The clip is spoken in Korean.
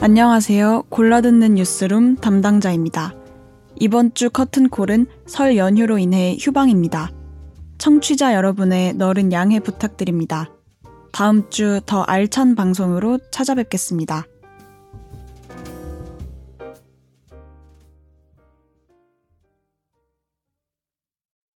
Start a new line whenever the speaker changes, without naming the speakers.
안녕하세요. 골라듣는 뉴스룸 담당자입니다. 이번 주 커튼콜은 설 연휴로 인해 휴방입니다. 청취자 여러분의 너른 양해 부탁드립니다. 다음 주 더 알찬 방송으로 찾아뵙겠습니다.